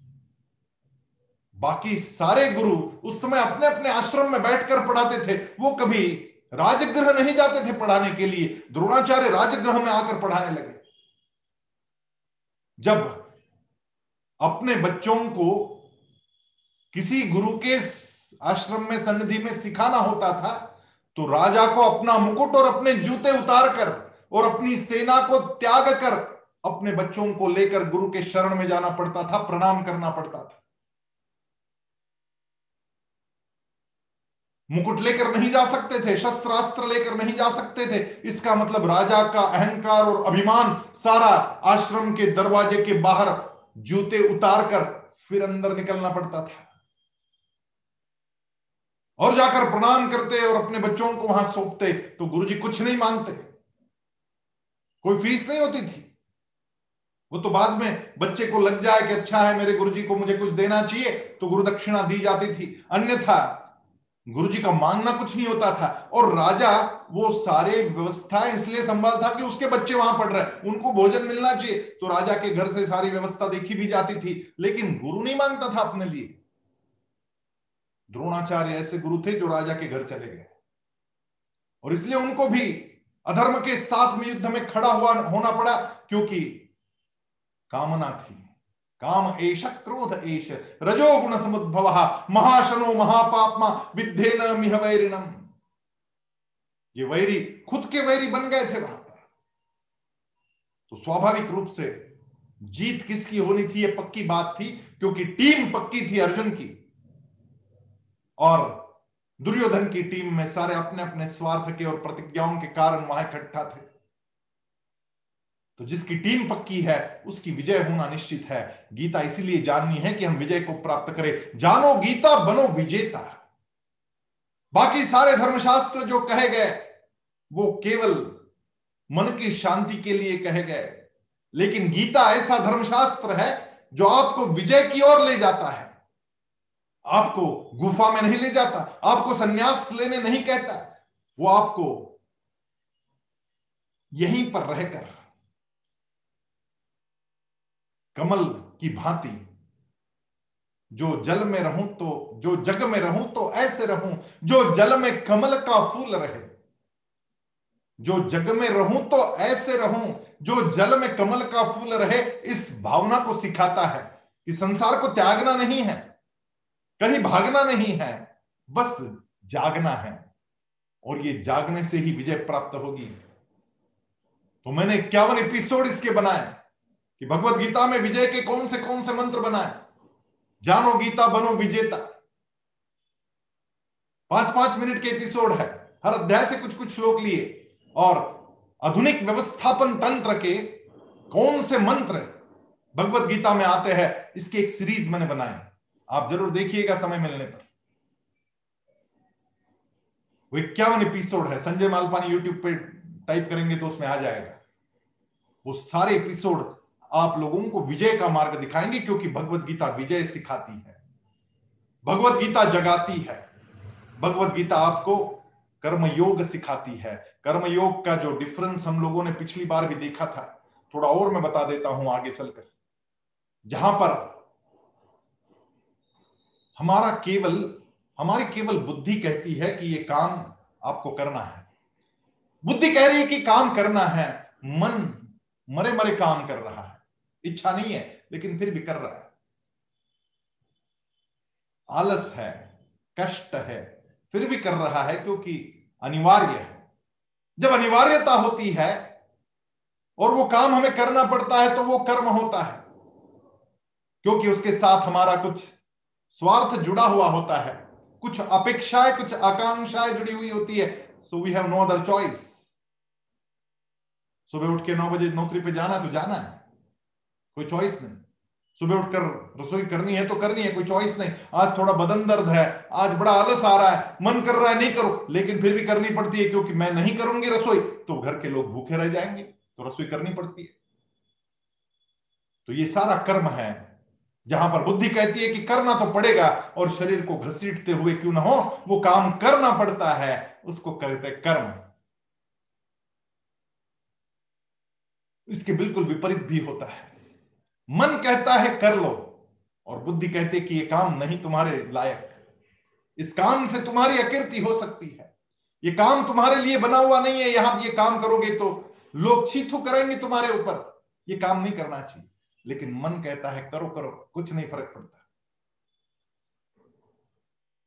बाकी सारे गुरु उस समय अपने अपने आश्रम में बैठकर पढ़ाते थे। वो कभी राजगृह नहीं जाते थे पढ़ाने के लिए। द्रोणाचार्य राजगृह में आकर पढ़ाने लगे। जब अपने बच्चों को किसी गुरु के आश्रम में, सन्निधि में सिखाना होता था तो राजा को अपना मुकुट और अपने जूते उतार कर और अपनी सेना को त्याग कर अपने बच्चों को लेकर गुरु के शरण में जाना पड़ता था, प्रणाम करना पड़ता था। मुकुट लेकर नहीं जा सकते थे शस्त्र अस्त्र लेकर नहीं जा सकते थे। इसका मतलब राजा का अहंकार और अभिमान सारा आश्रम के दरवाजे के बाहर जूते उतार कर फिर अंदर निकलना पड़ता था। और जाकर प्रणाम करते और अपने बच्चों को वहाँ सौंपते तो गुरु जी कुछ नहीं मांगते। कोई फ़ीस नहीं होती थी। वो तो बाद में बच्चे को लग जाए कि अच्छा है, मेरे गुरुजी को मुझे कुछ देना चाहिए तो गुरु दक्षिणा दी जाती थी। अन्यथा गुरुजी का मांगना कुछ नहीं होता था। और राजा वो सारे व्यवस्थाएँ इसलिए संभाल था कि उसके बच्चे वहाँ पढ़ रहे हैं। उनको भोजन मिलना चाहिए। तो राजा के घर से सारी व्यवस्था देखी भी जाती थी। लेकिन गुरु नहीं माँगता था अपने लिए। द्रोणाचार्य ऐसे गुरु थे जो राजा के घर चले गए। और इसलिए उनको भी अधर्म के साथ में युद्ध में खड़ा हुआ होना पड़ा, क्योंकि कामना थी। काम एश क्रोध एश रजोगुण समुद्भव। महाशनो महापापमा, विद्धे न मिह वैरिणम। ये वैरी, खुद के वैरी बन गए थे वहाँ पर। तो स्वाभाविक रूप से जीत किसकी होनी थी, ये पक्की बात थी, क्योंकि टीम पक्की थी अर्जुन की। और दुर्योधन की टीम में सारे अपने अपने स्वार्थ के और प्रतिज्ञाओं के कारण वहाँ इकट्ठा थे। तो जिसकी टीम पक्की है, उसकी विजय होना निश्चित है। गीता इसीलिए जाननी है कि हम विजय को प्राप्त करें। जानो गीता, बनो विजेता। बाकी सारे धर्मशास्त्र जो कहे गए, वो केवल मन की शांति के लिए कहे गए। लेकिन गीता ऐसा धर्मशास्त्र है जो आपको विजय की ओर ले जाता है। आपको गुफा में नहीं ले जाता, आपको सन्यास लेने नहीं कहता। वो आपको यहीं पर रहकर कमल की भांति। जो जल में रहूँ तो जो जग में रहूँ तो ऐसे रहूँ, जो जल में कमल का फूल रहे। जो जग में रहूँ तो ऐसे रहूँ, जो जल में कमल का फूल रहे, इस भावना को सिखाता है कि संसार को त्यागना नहीं है, कहीं भागना नहीं है, बस जागना है। और ये जागने से ही विजय प्राप्त होगी। तो मैंने इक्यावन एपिसोड इसके बनाए। कि भगवत गीता में विजय के कौन से कौन से मंत्र बनाए? जानो गीता, बनो विजेता। पाँच पाँच मिनट के एपिसोड है। हर अध्याय से कुछ कुछ श्लोक लिए। और आधुनिक व्यवस्थापन तंत्र के कौन से मंत्र भगवत गीता में आते हैं, इसके एक सीरीज़ मैंने बनाए आप ज़रूर देखिएगा समय मिलने पर। वो इक्यावन एपिसोड है। संजय मालपानी यूट्यूब पे टाइप करेंगे तो उसमें आ जाएगा। वो सारे एपिसोड आप लोगों को विजय का मार्ग दिखाएँगे क्योंकि भगवत गीता विजय सिखाती है। भगवत गीता जगाती है। भगवत गीता आपको कर्म योग सिखाती है। कर्म योग का जो डिफरेंस हम लोगों ने पिछली बार भी देखा था, थोड़ा और मैं बता देता हूँ आगे चलकर। जहाँ पर हमारा केवल, हमारी केवल बुद्धि कहती है कि ये काम आपको करना है। बुद्धि कह रही है कि काम करना है। मन मरे मरे काम कर रहा है इच्छा नहीं है, लेकिन फिर भी कर रहा है। आलस है, कष्ट है, फिर भी कर रहा है क्योंकि अनिवार्य है। जब अनिवार्यता होती है और वो काम हमें करना पड़ता है तो वो कर्म होता है। क्योंकि उसके साथ हमारा कुछ स्वार्थ जुड़ा हुआ होता है। कुछ अपेक्षाएँ, कुछ आकांक्षाएँ जुड़ी हुई होती है। So we have no other choice सुबह उठ के नौ बजे नौकरी पे जाना तो जाना है। कोई चॉइस नहीं। सुबह उठकर रसोई करनी है तो करनी है, कोई चॉइस नहीं। आज थोड़ा बदन दर्द है, आज बड़ा आलस आ रहा है, मन कर रहा है, नहीं करो, लेकिन फिर भी करनी पड़ती है क्योंकि मैं नहीं करूँगी रसोई तो घर के लोग भूखे रह जाएँगे तो रसोई करनी पड़ती है। तो ये सारा कर्म है, जहाँ पर बुद्धि कहती है कि करना तो पड़ेगा, और शरीर को घसीटते हुए क्यों ना हो, वो काम करना पड़ता है, उसको कहते कर्म। इसके बिल्कुल विपरीत भी होता है। मन कहता है, कर लो। और बुद्धि कहते कि ये काम नहीं तुम्हारे लायक। इस काम से तुम्हारी अकीर्ति हो सकती है। ये काम तुम्हारे लिए बना हुआ नहीं है। यहाँ ये काम करोगे तो लोग छीथू करेंगे तुम्हारे ऊपर। ये काम नहीं करना चाहिए। लेकिन मन कहता है, करो करो। कुछ नहीं फ़र्क पड़ता।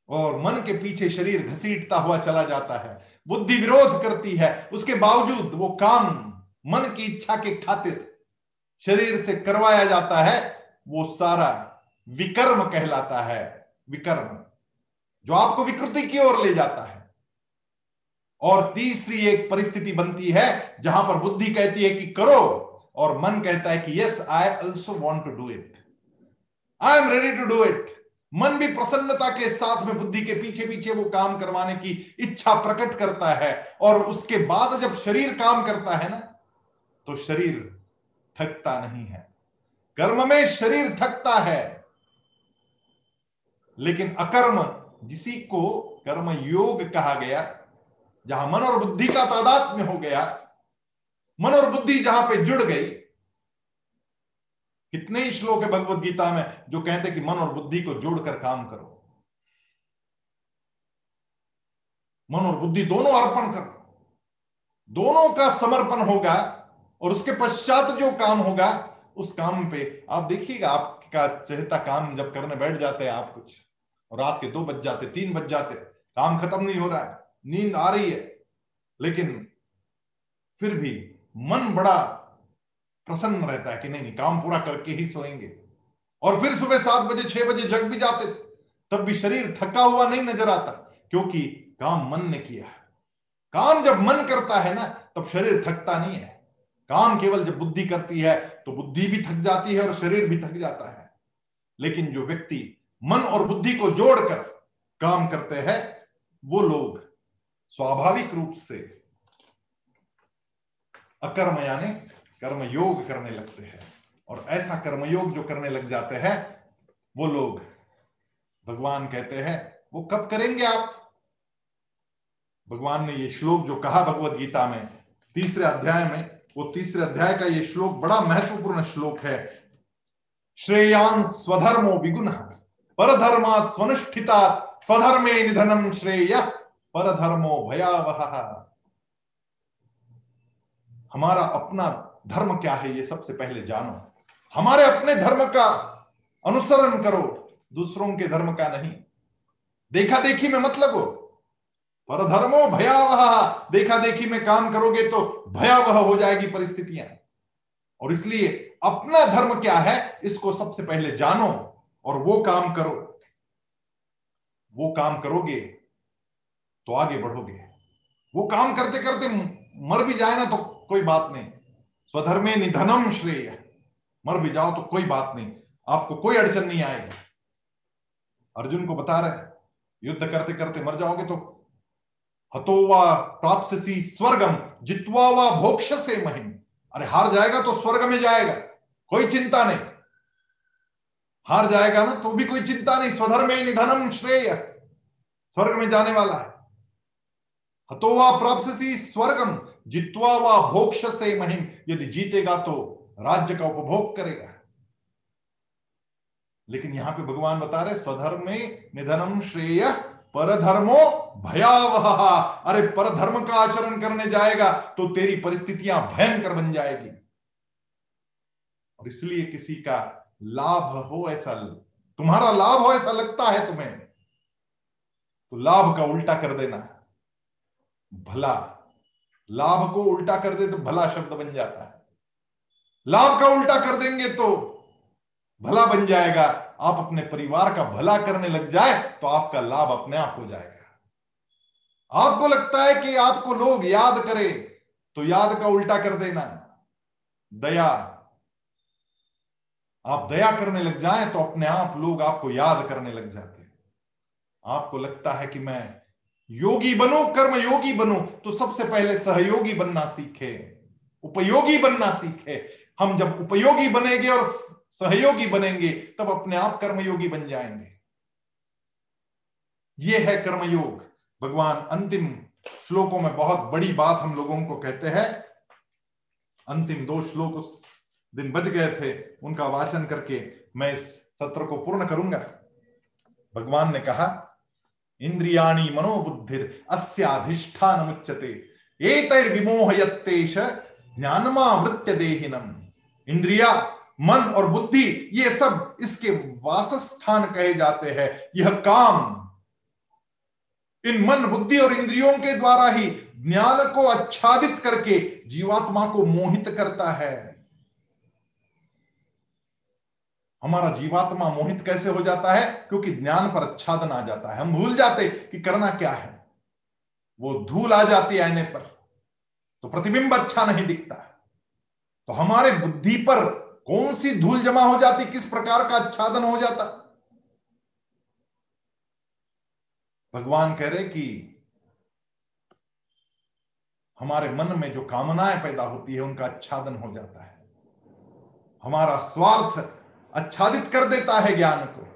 और मन के पीछे शरीर घसीटता हुआ चला जाता है। बुद्धि विरोध करती है। उसके बावजूद वो काम मन की इच्छा के खातिर शरीर से करवाया जाता है, वो सारा विकर्म कहलाता है, विकर्म, जो आपको विकृति की ओर ले जाता है। और तीसरी एक परिस्थिति बनती है, जहाँ पर बुद्धि कहती है कि करो, और मन कहता है कि yes I also want to do it I am ready to do it मन भी प्रसन्नता के साथ में बुद्धि के पीछे पीछे वो काम करवाने की इच्छा प्रकट करता है, और उसके बाद जब शरीर काम करता है ना तो शरीर थकता नहीं है। कर्म में शरीर थकता है। लेकिन अकर्म, जिसी को कर्म योग कहा गया, जहाँ मन और बुद्धि का तादाद में हो गया, मन और बुद्धि जहाँ पे जुड़ गई, कितने ही श्लोक है भगवत गीता में जो कहते कि मन और बुद्धि को जोड़कर काम करो। मन और बुद्धि दोनों अर्पण करो। दोनों का समर्पण होगा और उसके पश्चात जो काम होगा, उस काम पे आप देखिएगा, आपका चहता काम जब करने बैठ जाते हैं आप कुछ, और रात के दो बज जाते, तीन बज जाते, काम खत्म नहीं हो रहा है, नींद आ रही है, लेकिन फिर भी मन बड़ा प्रसन्न रहता है कि नहीं नहीं, काम पूरा करके ही सोएँगे। और फिर सुबह सात बजे, छह बजे जग भी जाते, तब भी शरीर थका हुआ नहीं नज़र आता, क्योंकि काम मन ने किया है। काम जब मन करता है ना, तब शरीर थकता नहीं है। काम केवल जब बुद्धि करती है तो बुद्धि भी थक जाती है और शरीर भी थक जाता है। लेकिन जो व्यक्ति मन और बुद्धि को जोड़कर काम करते हैं, वो लोग स्वाभाविक रूप से अकर्म यानी कर्मयोग करने लगते हैं। और ऐसा कर्मयोग जो करने लग जाते हैं, वो लोग भगवान कहते हैं, वो कब करेंगे आप? भगवान ने ये श्लोक जो कहा भगवत गीता में, तीसरे अध्याय में वो तीसरे अध्याय का ये श्लोक बड़ा महत्वपूर्ण श्लोक है। श्रेयान स्वधर्मो विगुण, परधर्मात स्वनुष्ठिता स्वधर्मे निधनम श्रेय, परधर्मो भयावह। हमारा अपना धर्म क्या है ये सबसे पहले जानो। हमारे अपने धर्म का अनुसरण करो, दूसरों के धर्म का नहीं। देखा देखी में मत लगो। पर धर्मो भयावह। देखा देखी में काम करोगे तो भयावह हो जाएगी परिस्थितियाँ। और इसलिए अपना धर्म क्या है, इसको सबसे पहले जानो और वो काम करो। वो काम करोगे तो आगे बढ़ोगे। वो काम करते करते मर भी जाए ना तो कोई बात नहीं। स्वधर्मे निधनम श्रेय। मर भी जाओ तो कोई बात नहीं। आपको कोई अड़चन नहीं आएगी। अर्जुन को बता रहे युद्ध करते करते मर जाओगे तो हतोवा प्राप्त सी स्वर्गम जितवा वा भोक्ष से महिम अरे, हार जाएगा तो स्वर्ग में जाएगा, कोई चिंता नहीं। हार जाएगा ना तो भी कोई चिंता नहीं, स्वधर्म निधनम श्रेय, स्वर्ग में जाने वाला है। हतो वा प्राप्सी स्वर्गम जित्वा वा भोक्ष से महिम यदि जीतेगा तो राज्य का उपभोग करेगा। लेकिन यहाँ पे भगवान बता रहे स्वधर्म निधनम श्रेय परधर्मो भयावह। अरे, परधर्म का आचरण करने जाएगा तो तेरी परिस्थितियाँ भयंकर बन जाएगी। और इसलिए किसी का लाभ हो ऐसा तुम्हारा लाभ हो ऐसा लगता है तुम्हें तो लाभ का उल्टा कर देना। भला, लाभ को उल्टा कर दे तो भला शब्द बन जाता है। लाभ का उल्टा कर देंगे तो भला बन जाएगा। आप अपने परिवार का भला करने लग जाए तो आपका लाभ अपने आप हो जाएगा। आपको लगता है कि आपको लोग याद करें तो याद का उल्टा कर देना। दया। आप दया करने लग जाए तो अपने आप लोग आपको याद करने लग जाते आपको लगता है कि मैं योगी बनो कर्म योगी बनो तो सबसे पहले सहयोगी बनना सीखे। उपयोगी बनना सीखे। हम जब उपयोगी बनेंगे और सहयोगी बनेंगे, तब अपने आप कर्मयोगी बन जाएँगे। ये है कर्मयोग। भगवान अंतिम श्लोकों में बहुत बड़ी बात हम लोगों को कहते हैं। अंतिम दो श्लोक उस दिन बच गए थे, उनका वाचन करके मैं इस सत्र को पूर्ण करूँगा। भगवान ने कहा, इंद्रियाणी मनोबुद्धिर अस्याधिष्ठान मुच्यते एतैर्विमोहयत्तेश ज्ञानमावृत्य देहिनम इंद्रिया मन और बुद्धि, ये सब इसके वासस्थान कहे जाते हैं। यह काम इन मन, बुद्धि और इंद्रियों के द्वारा ही ज्ञान को आच्छादित करके जीवात्मा को मोहित करता है। हमारा जीवात्मा मोहित कैसे हो जाता है? क्योंकि ज्ञान पर आच्छादन आ जाता है। हम भूल जाते कि करना क्या है। वो धूल आ जाती है आईने पर तो प्रतिबिंब अच्छा नहीं दिखता। तो हमारे बुद्धि पर कौन सी धूल जमा हो जाती, किस प्रकार का आच्छादन हो जाता? भगवान कह रहे कि हमारे मन में जो कामनाएँ पैदा होती है, उनका आच्छादन हो जाता है। हमारा स्वार्थ आच्छादित कर देता है ज्ञान को,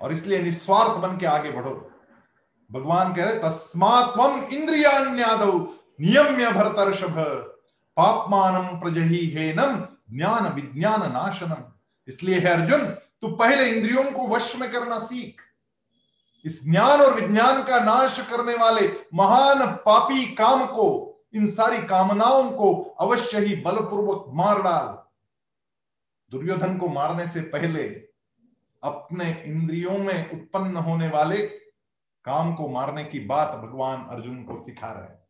और इसलिए निस्वार्थ बन के आगे बढ़ो। भगवान कह रहे तस्मात्म इंद्रियाद नियम्य भरतर्षभ पापमानम प्रजही हेनम ज्ञान, विज्ञान नाशनम। इसलिए है अर्जुन, तू पहले इंद्रियों को वश में करना सीख। इस ज्ञान और विज्ञान का नाश करने वाले महान पापी काम को, इन सारी कामनाओं को अवश्य ही बलपूर्वक मार डाल। दुर्योधन को मारने से पहले अपने इंद्रियों में उत्पन्न होने वाले काम को मारने की बात भगवान अर्जुन को सिखा रहे हैं।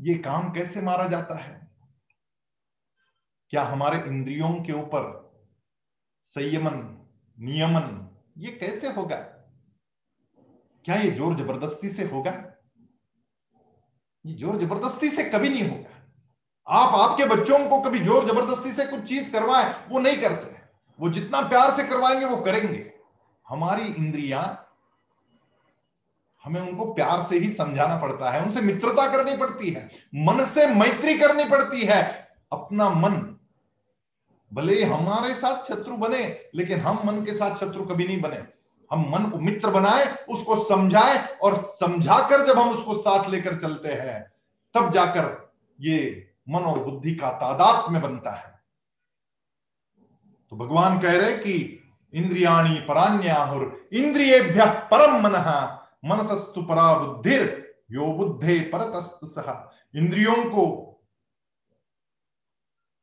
ये काम कैसे मारा जाता है? क्या हमारे इंद्रियों के ऊपर संयमन, नियमन, ये कैसे होगा? क्या ये ज़ोर ज़बरदस्ती से होगा? ये ज़ोर ज़बरदस्ती से कभी नहीं होगा। आप आपके बच्चों को कभी ज़ोर ज़बरदस्ती से कुछ चीज़ करवाएँ, वो नहीं करते। वो जितना प्यार से करवाएँगे, वो करेंगे। हमारी इंद्रिया हमें उनको प्यार से ही समझाना पड़ता है, उनसे मित्रता करनी पड़ती है, मन से मैत्री करनी पड़ती है। अपना मन भले हमारे साथ शत्रु बने, लेकिन हम मन के साथ शत्रु कभी नहीं बने। हम मन को मित्र बनाए, उसको समझाए और समझाकर जब हम उसको साथ लेकर चलते हैं, तब जाकर ये मन और बुद्धि का तादात में बनता है। तो भगवान कह रहे कि इंद्रियाणी परान्याहुर, इंद्रियेभ्य परम मन, मनसस्तु परा बुद्धिर यो बुद्धे परतस्तु सह इंद्रियों को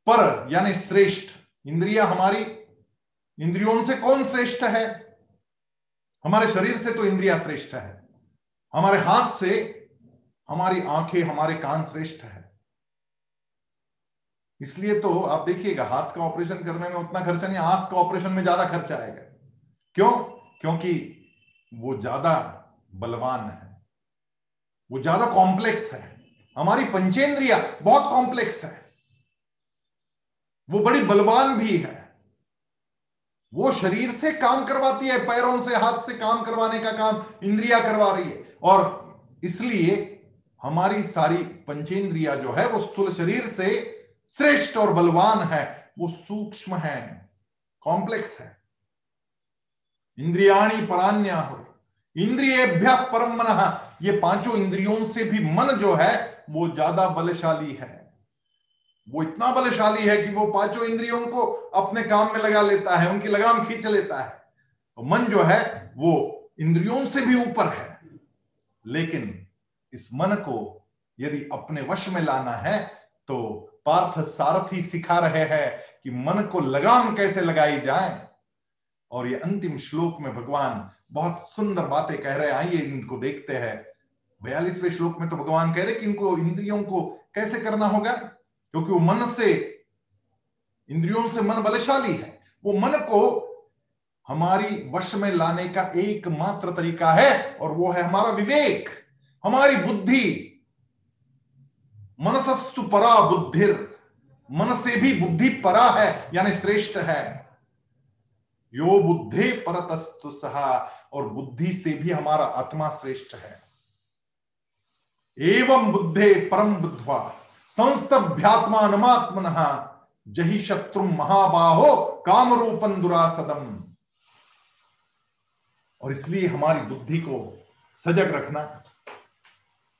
पर, यानी श्रेष्ठ इंद्रिया हमारी, इंद्रियों से कौन श्रेष्ठ है? हमारे शरीर से तो इंद्रिया श्रेष्ठ है। हमारे हाथ से हमारी आँखें, हमारे कान श्रेष्ठ है। इसलिए तो आप देखिएगा, हाथ का ऑपरेशन करने में उतना खर्चा नहीं, आँख का ऑपरेशन में ज़्यादा खर्चा आएगा। क्यों? क्योंकि वो ज़्यादा बलवान है। वो ज़्यादा कॉम्प्लेक्स है। हमारी पंचेंद्रिया बहुत कॉम्प्लेक्स है। वो बड़ी बलवान भी है। वो शरीर से काम करवाती है, पैरों से, हाथ से काम करवाने का काम इंद्रिया करवा रही है। और इसलिए हमारी सारी पंचेंद्रिया जो है, वो स्थूल शरीर से श्रेष्ठ और बलवान है। वो सूक्ष्म है कॉम्प्लेक्स है। इंद्रियाणी परान्या हो। इंद्रियभ्य परम मन ये पाँचों इंद्रियों से भी मन जो है, वो ज़्यादा बलशाली है। वो इतना बलशाली है कि वो पाँचों इंद्रियों को अपने काम में लगा लेता है, उनकी लगाम खींच लेता है। तो मन जो है, वो इंद्रियों से भी ऊपर है। लेकिन इस मन को यदि अपने वश में लाना है तो पार्थ सारथी सिखा रहे हैं कि मन को लगाम कैसे लगाई जाए। और ये अंतिम श्लोक में भगवान बहुत सुंदर बातें कह रहे हैं। आइए इनको देखते हैं। बयालीसवें श्लोक में तो भगवान कह रहे कि इनको इंद्रियों को कैसे करना होगा? क्योंकि वो मन से, इंद्रियों से मन बलशाली है। वो मन को हमारी वश में लाने का एकमात्र तरीका है, और वो है हमारा विवेक। हमारी बुद्धि, मनसस्तु परा बुद्धिर। मन से भी बुद्धि परा है, यानी श्रेष्ठ है। यो बुद्धि परतस्तु सहा, और बुद्धि से भी हमारा आत्मा श्रेष्ठ है। एवं बुद्धे परम बुद्धवा। संस्तभ्यात्मा अनुमात्मन जही शत्रु महाबाहो काम रूपन दुरासदम। और इसलिए हमारी बुद्धि को सजग रखना,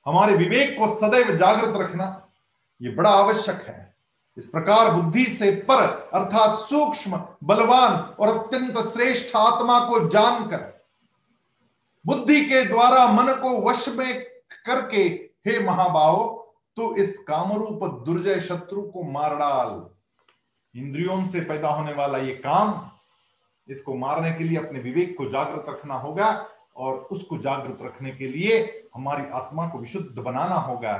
हमारे विवेक को सदैव जागृत रखना, ये बड़ा आवश्यक है। इस प्रकार बुद्धि से पर, अर्थात सूक्ष्म, बलवान और अत्यंत श्रेष्ठ आत्मा को जानकर, बुद्धि के द्वारा मन को वश में करके, हे महाबाहो तो इस कामरूप दुर्जय शत्रु को मार डाल। इंद्रियों से पैदा होने वाला ये काम, इसको मारने के लिए अपने विवेक को जागृत रखना होगा और उसको जागृत रखने के लिए हमारी आत्मा को विशुद्ध बनाना होगा।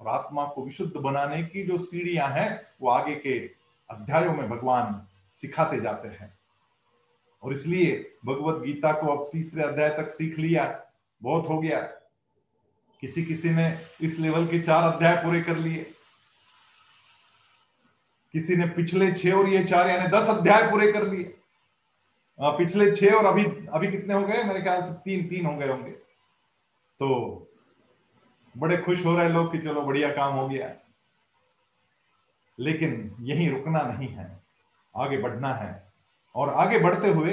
और आत्मा को विशुद्ध बनाने की जो सीढ़ियाँ हैं, वो आगे के अध्यायों में भगवान सिखाते जाते हैं। और इसलिए भगवत गीता को अब तीसरे अध्याय तक सीख लिया, बहुत हो गया। किसी किसी ने इस लेवल के चार अध्याय पूरे कर लिए। किसी ने पिछले छह और ये चार यानी दस अध्याय पूरे कर लिए। पिछले छह और अभी अभी कितने हो गए? मेरे ख्याल से तीन तीन हो गए होंगे। तो बड़े खुश हो रहे लोग कि चलो बढ़िया काम हो गया। लेकिन यही रुकना नहीं है, आगे बढ़ना है। और आगे बढ़ते हुए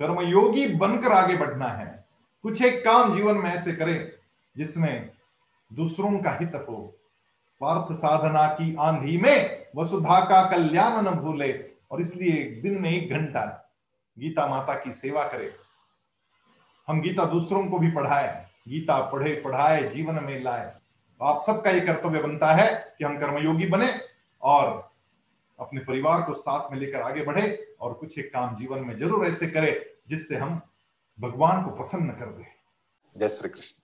कर्मयोगी बनकर आगे बढ़ना है। कुछ एक काम जीवन में ऐसे करें। जिसमें दूसरों का हित हो, स्वार्थ साधना की आंधी में वसुधा का कल्याण न भूले, और इसलिए दिन में एक घंटा गीता माता की सेवा करे। हम गीता दूसरों को भी पढ़ाए, गीता पढ़े, पढ़ाए, जीवन में लाए। तो आप सबका ये कर्तव्य बनता है कि हम कर्मयोगी बने और अपने परिवार को साथ में लेकर आगे बढ़े और कुछ एक काम जीवन में ज़रूर ऐसे करे जिससे हम भगवान को प्रसन्न कर दे। जय श्री कृष्ण।